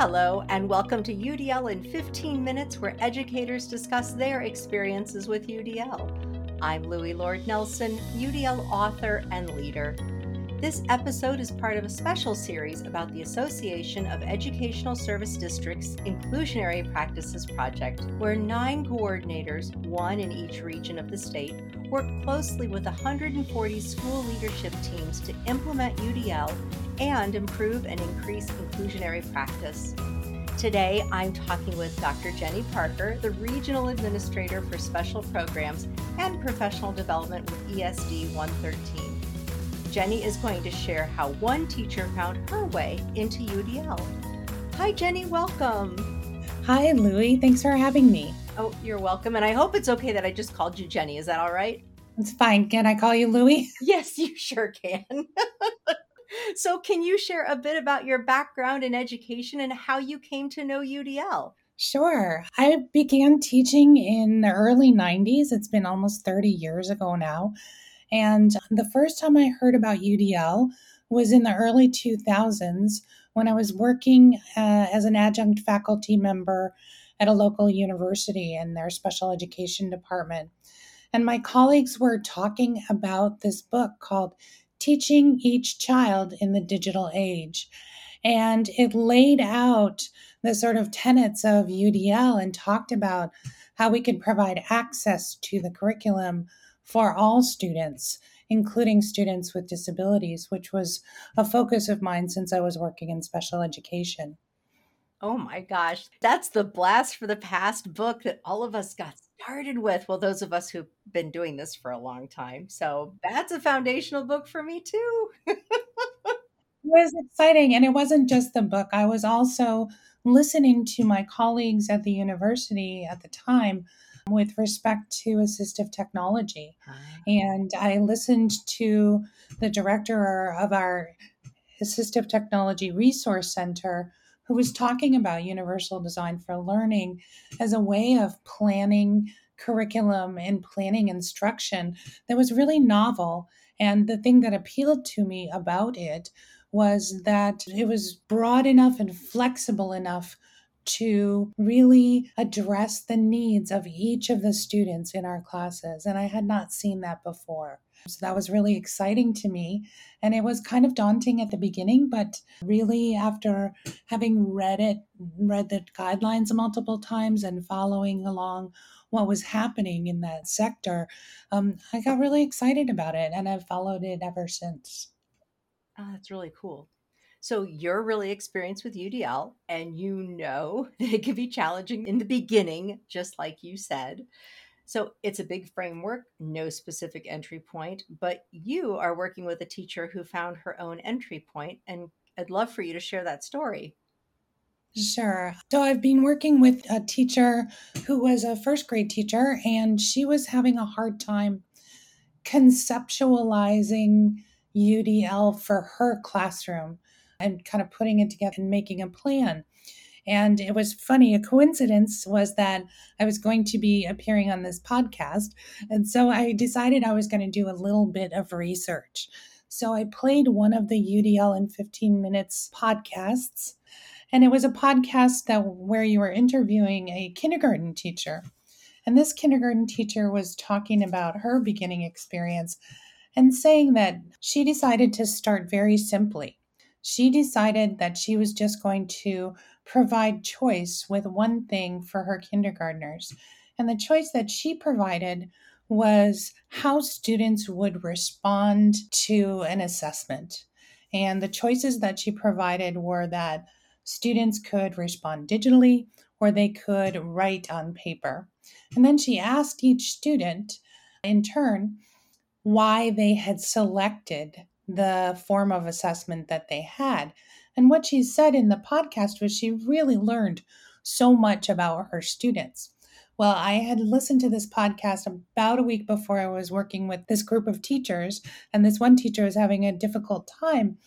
Hello, and welcome to UDL in 15 Minutes, where educators discuss their experiences with UDL. I'm Loui Lord Nelson, UDL author and leader. This episode is part of a special series about the Association of Educational Service Districts Inclusionary Practices Project, where nine coordinators, one in each region of the state, work closely with 140 school leadership teams to implement UDL and improve and increase inclusionary practice. Today, I'm talking with Dr. Jenny Parker, the Regional Administrator for Special Programs and Professional Development with ESD 113. Jenny is going to share how one teacher found her way into UDL. Hi, Jenny, welcome. Hi, Loui. Thanks for having me. Oh, you're welcome. And I hope it's okay that I just called you Jenny. Is that all right? It's fine. Can I call you Loui? Yes, you sure can. so, can you share a bit about your background in education and how you came to know UDL? Sure. I began teaching in the early 90s. It's been almost 30 years ago now. And the first time I heard about UDL was in the early 2000s when I was working uh, as an adjunct faculty member at a local university in their special education department. And my colleagues were talking about this book called Teaching Each Child in the Digital Age. And it laid out the sort of tenets of UDL and talked about how we could provide access to the curriculum for all students, including students with disabilities, which was a focus of mine since I was working in special education. Oh my gosh, that's the blast for the past book that all of us got started with. Well, those of us who've been doing this for a long time. So that's a foundational book for me too. it was exciting. And it wasn't just the book, I was also listening to my colleagues at the university at the time with respect to assistive technology. Ah. And I listened to the director of our Assistive Technology Resource Center who was talking about universal design for learning as a way of planning curriculum and planning instruction that was really novel. And the thing that appealed to me about it was that it was broad enough and flexible enough to really address the needs of each of the students in our classes. And I had not seen that before. So that was really exciting to me. And it was kind of daunting at the beginning, but really, after having read it, read the guidelines multiple times and following along what was happening in that sector, um, I got really excited about it and I've followed it ever since. Oh, that's really cool. So you're really experienced with UDL and you know it can be challenging in the beginning, just like you said. So it's a big framework, no specific entry point, but you are working with a teacher who found her own entry point, and I'd love for you to share that story. Sure. So I've been working with a teacher who was a first grade teacher, and she was having a hard time conceptualizing UDL for her classroom and kind of putting it together and making a plan. And it was funny. A coincidence was that I was going to be appearing on this podcast. And so I decided I was going to do a little bit of research. So I played one of the UDL in 15 minutes podcasts. And it was a podcast that where you were interviewing a kindergarten teacher. And this kindergarten teacher was talking about her beginning experience and saying that she decided to start very simply. She decided that she was just going to provide choice with one thing for her kindergartners. And the choice that she provided was how students would respond to an assessment. And the choices that she provided were that students could respond digitally or they could write on paper. And then she asked each student in turn why they had selected the form of assessment that they had. And what she said in the podcast was she really learned so much about her students. Well, I had listened to this podcast about a week before I was working with this group of teachers, and this one teacher was having a difficult time.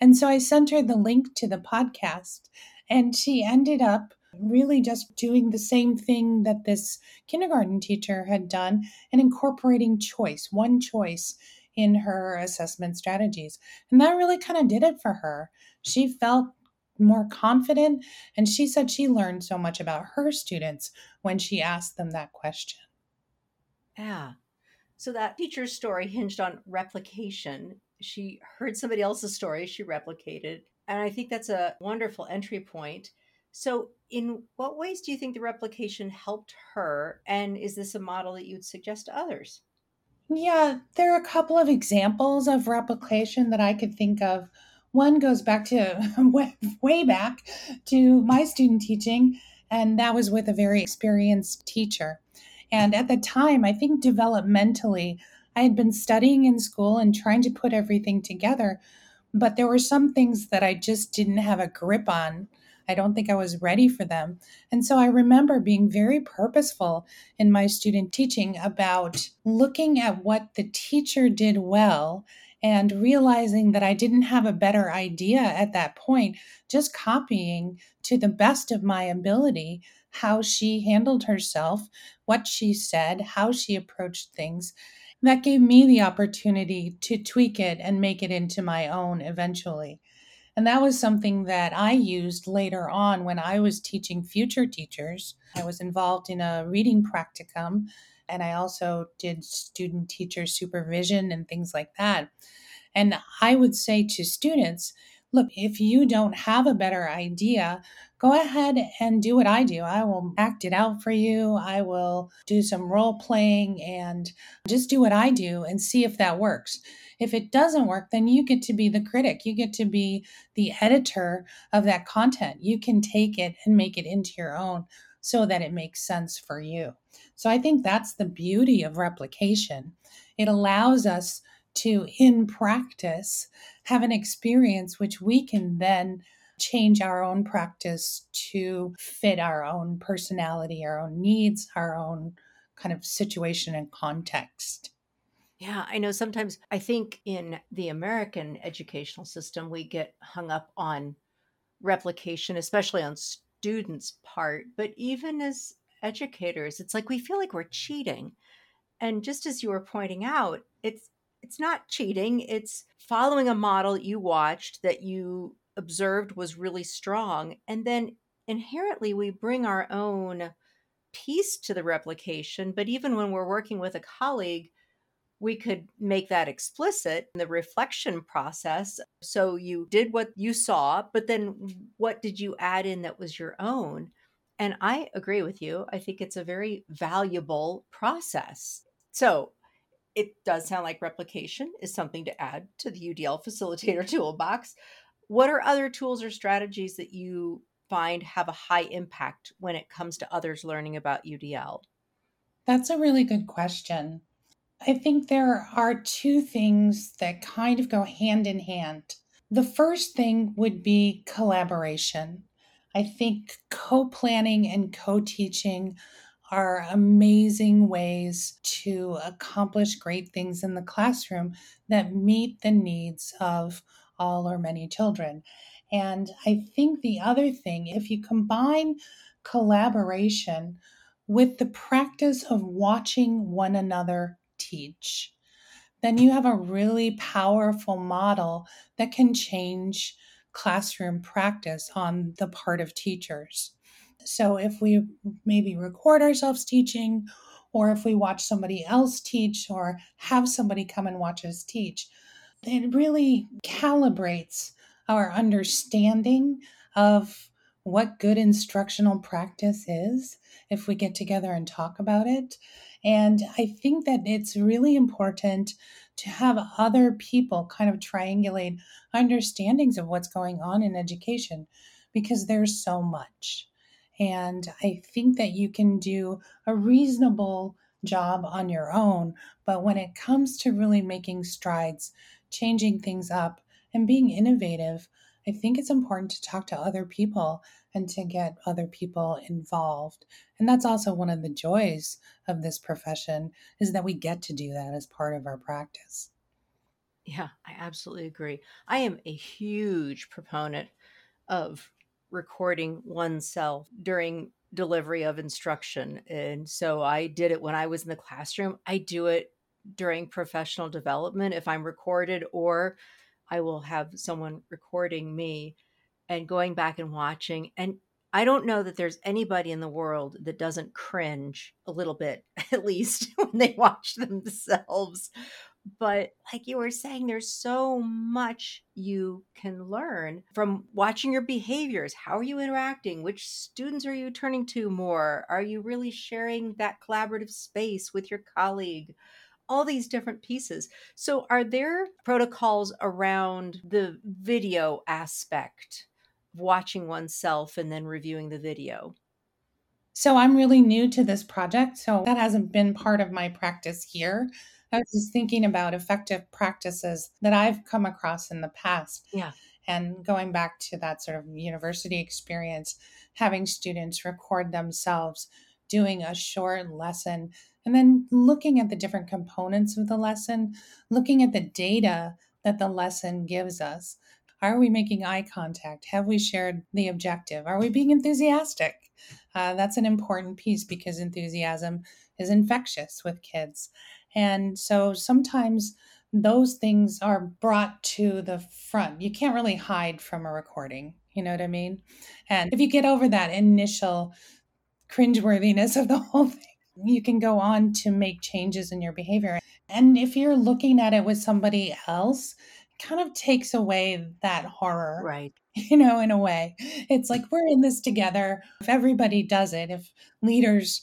And so I sent her the link to the podcast, and she ended up really just doing the same thing that this kindergarten teacher had done and incorporating choice, one choice in her assessment strategies. And that really kind of did it for her. She felt more confident. And she said she learned so much about her students when she asked them that question. Yeah. So that teacher's story hinged on replication. She heard somebody else's story, she replicated. And I think that's a wonderful entry point. So, in what ways do you think the replication helped her? And is this a model that you'd suggest to others? Yeah, there are a couple of examples of replication that I could think of. One goes back to way, way back to my student teaching, and that was with a very experienced teacher. And at the time, I think developmentally, I had been studying in school and trying to put everything together, but there were some things that I just didn't have a grip on I don't think I was ready for them. And so I remember being very purposeful in my student teaching about looking at what the teacher did well and realizing that I didn't have a better idea at that point, just copying to the best of my ability how she handled herself, what she said, how she approached things. That gave me the opportunity to tweak it and make it into my own eventually. And that was something that I used later on when I was teaching future teachers. I was involved in a reading practicum, and I also did student teacher supervision and things like that. And I would say to students, look, if you don't have a better idea, go ahead and do what I do. I will act it out for you. I will do some role playing and just do what I do and see if that works. If it doesn't work, then you get to be the critic. You get to be the editor of that content. You can take it and make it into your own so that it makes sense for you. So I think that's the beauty of replication. It allows us to, in practice, have an experience which we can then change our own practice to fit our own personality, our own needs, our own kind of situation and context. Yeah, I know sometimes I think in the American educational system, we get hung up on replication, especially on students' part. But even as educators, it's like we feel like we're cheating. And just as you were pointing out, it's it's not cheating, it's following a model you watched that you observed was really strong. And then inherently we bring our own piece to the replication. But even when we're working with a colleague, we could make that explicit in the reflection process. So you did what you saw, but then what did you add in that was your own? And I agree with you. I think it's a very valuable process. So it does sound like replication is something to add to the UDL facilitator toolbox. What are other tools or strategies that you find have a high impact when it comes to others learning about UDL? That's a really good question. I think there are two things that kind of go hand in hand. The first thing would be collaboration. I think co planning and co teaching are amazing ways to accomplish great things in the classroom that meet the needs of all or many children. And I think the other thing, if you combine collaboration with the practice of watching one another teach, then you have a really powerful model that can change classroom practice on the part of teachers. So if we maybe record ourselves teaching, or if we watch somebody else teach, or have somebody come and watch us teach, it really calibrates our understanding of what good instructional practice is if we get together and talk about it. And I think that it's really important to have other people kind of triangulate understandings of what's going on in education because there's so much. And I think that you can do a reasonable job on your own. But when it comes to really making strides, changing things up, and being innovative, I think it's important to talk to other people and to get other people involved. And that's also one of the joys of this profession is that we get to do that as part of our practice. Yeah, I absolutely agree. I am a huge proponent of recording oneself during delivery of instruction. And so I did it when I was in the classroom. I do it during professional development if I'm recorded, or I will have someone recording me and going back and watching. And I don't know that there's anybody in the world that doesn't cringe a little bit, at least when they watch themselves. But like you were saying, there's so much you can learn from watching your behaviors. How are you interacting? Which students are you turning to more? Are you really sharing that collaborative space with your colleague? all these different pieces. So, are there protocols around the video aspect, of watching oneself and then reviewing the video? So, I'm really new to this project. So, that hasn't been part of my practice here. I was just thinking about effective practices that I've come across in the past. Yeah. And going back to that sort of university experience, having students record themselves doing a short lesson and then looking at the different components of the lesson, looking at the data that the lesson gives us. Are we making eye contact? Have we shared the objective? Are we being enthusiastic? Uh, that's an important piece because enthusiasm is infectious with kids. And so sometimes those things are brought to the front. You can't really hide from a recording. You know what I mean? And if you get over that initial cringeworthiness of the whole thing, you can go on to make changes in your behavior. And if you're looking at it with somebody else, it kind of takes away that horror. Right. You know, in a way, it's like we're in this together. If everybody does it, if leaders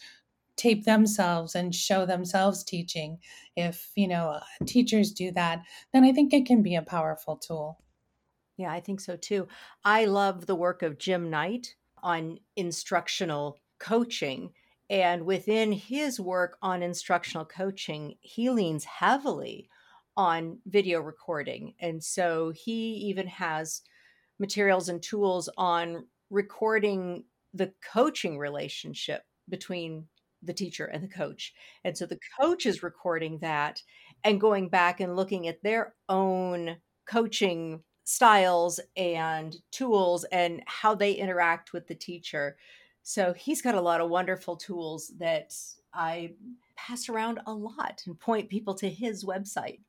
tape themselves and show themselves teaching, if, you know, uh, teachers do that, then I think it can be a powerful tool. Yeah, I think so too. I love the work of Jim Knight on instructional coaching and within his work on instructional coaching, he leans heavily on video recording. And so he even has materials and tools on recording the coaching relationship between the teacher and the coach. And so the coach is recording that and going back and looking at their own coaching styles and tools and how they interact with the teacher so he's got a lot of wonderful tools that I pass around a lot and point people to his website.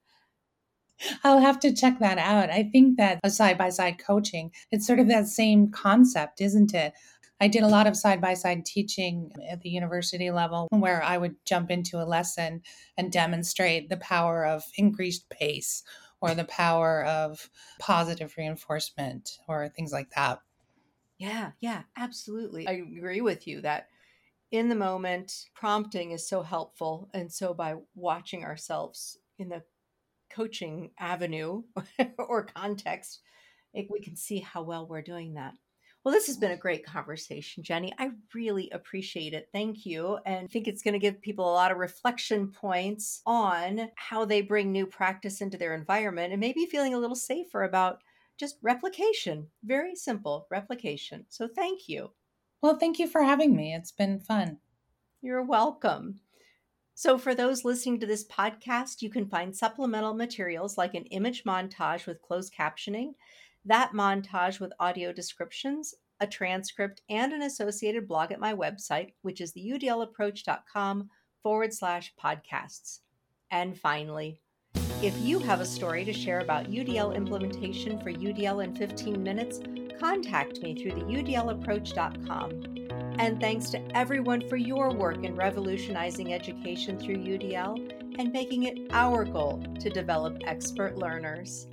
I'll have to check that out. I think that uh, a side by side coaching, it's sort of that same concept, isn't it? I did a lot of side by side teaching at the university level where I would jump into a lesson and demonstrate the power of increased pace or the power of positive reinforcement or things like that. Yeah, yeah, absolutely. I agree with you that in the moment, prompting is so helpful. And so by watching ourselves in the coaching avenue or context, we can see how well we're doing that. Well, this has been a great conversation, Jenny. I really appreciate it. Thank you. And I think it's going to give people a lot of reflection points on how they bring new practice into their environment and maybe feeling a little safer about just replication. Very simple replication. So thank you. Well, thank you for having me. It's been fun. You're welcome. So, for those listening to this podcast, you can find supplemental materials like an image montage with closed captioning, that montage with audio descriptions, a transcript, and an associated blog at my website, which is the udlapproach.com forward slash podcasts. And finally, if you have a story to share about UDL implementation for UDL in 15 minutes, contact me through the udlapproach.com. And thanks to everyone for your work in revolutionizing education through UDL and making it our goal to develop expert learners.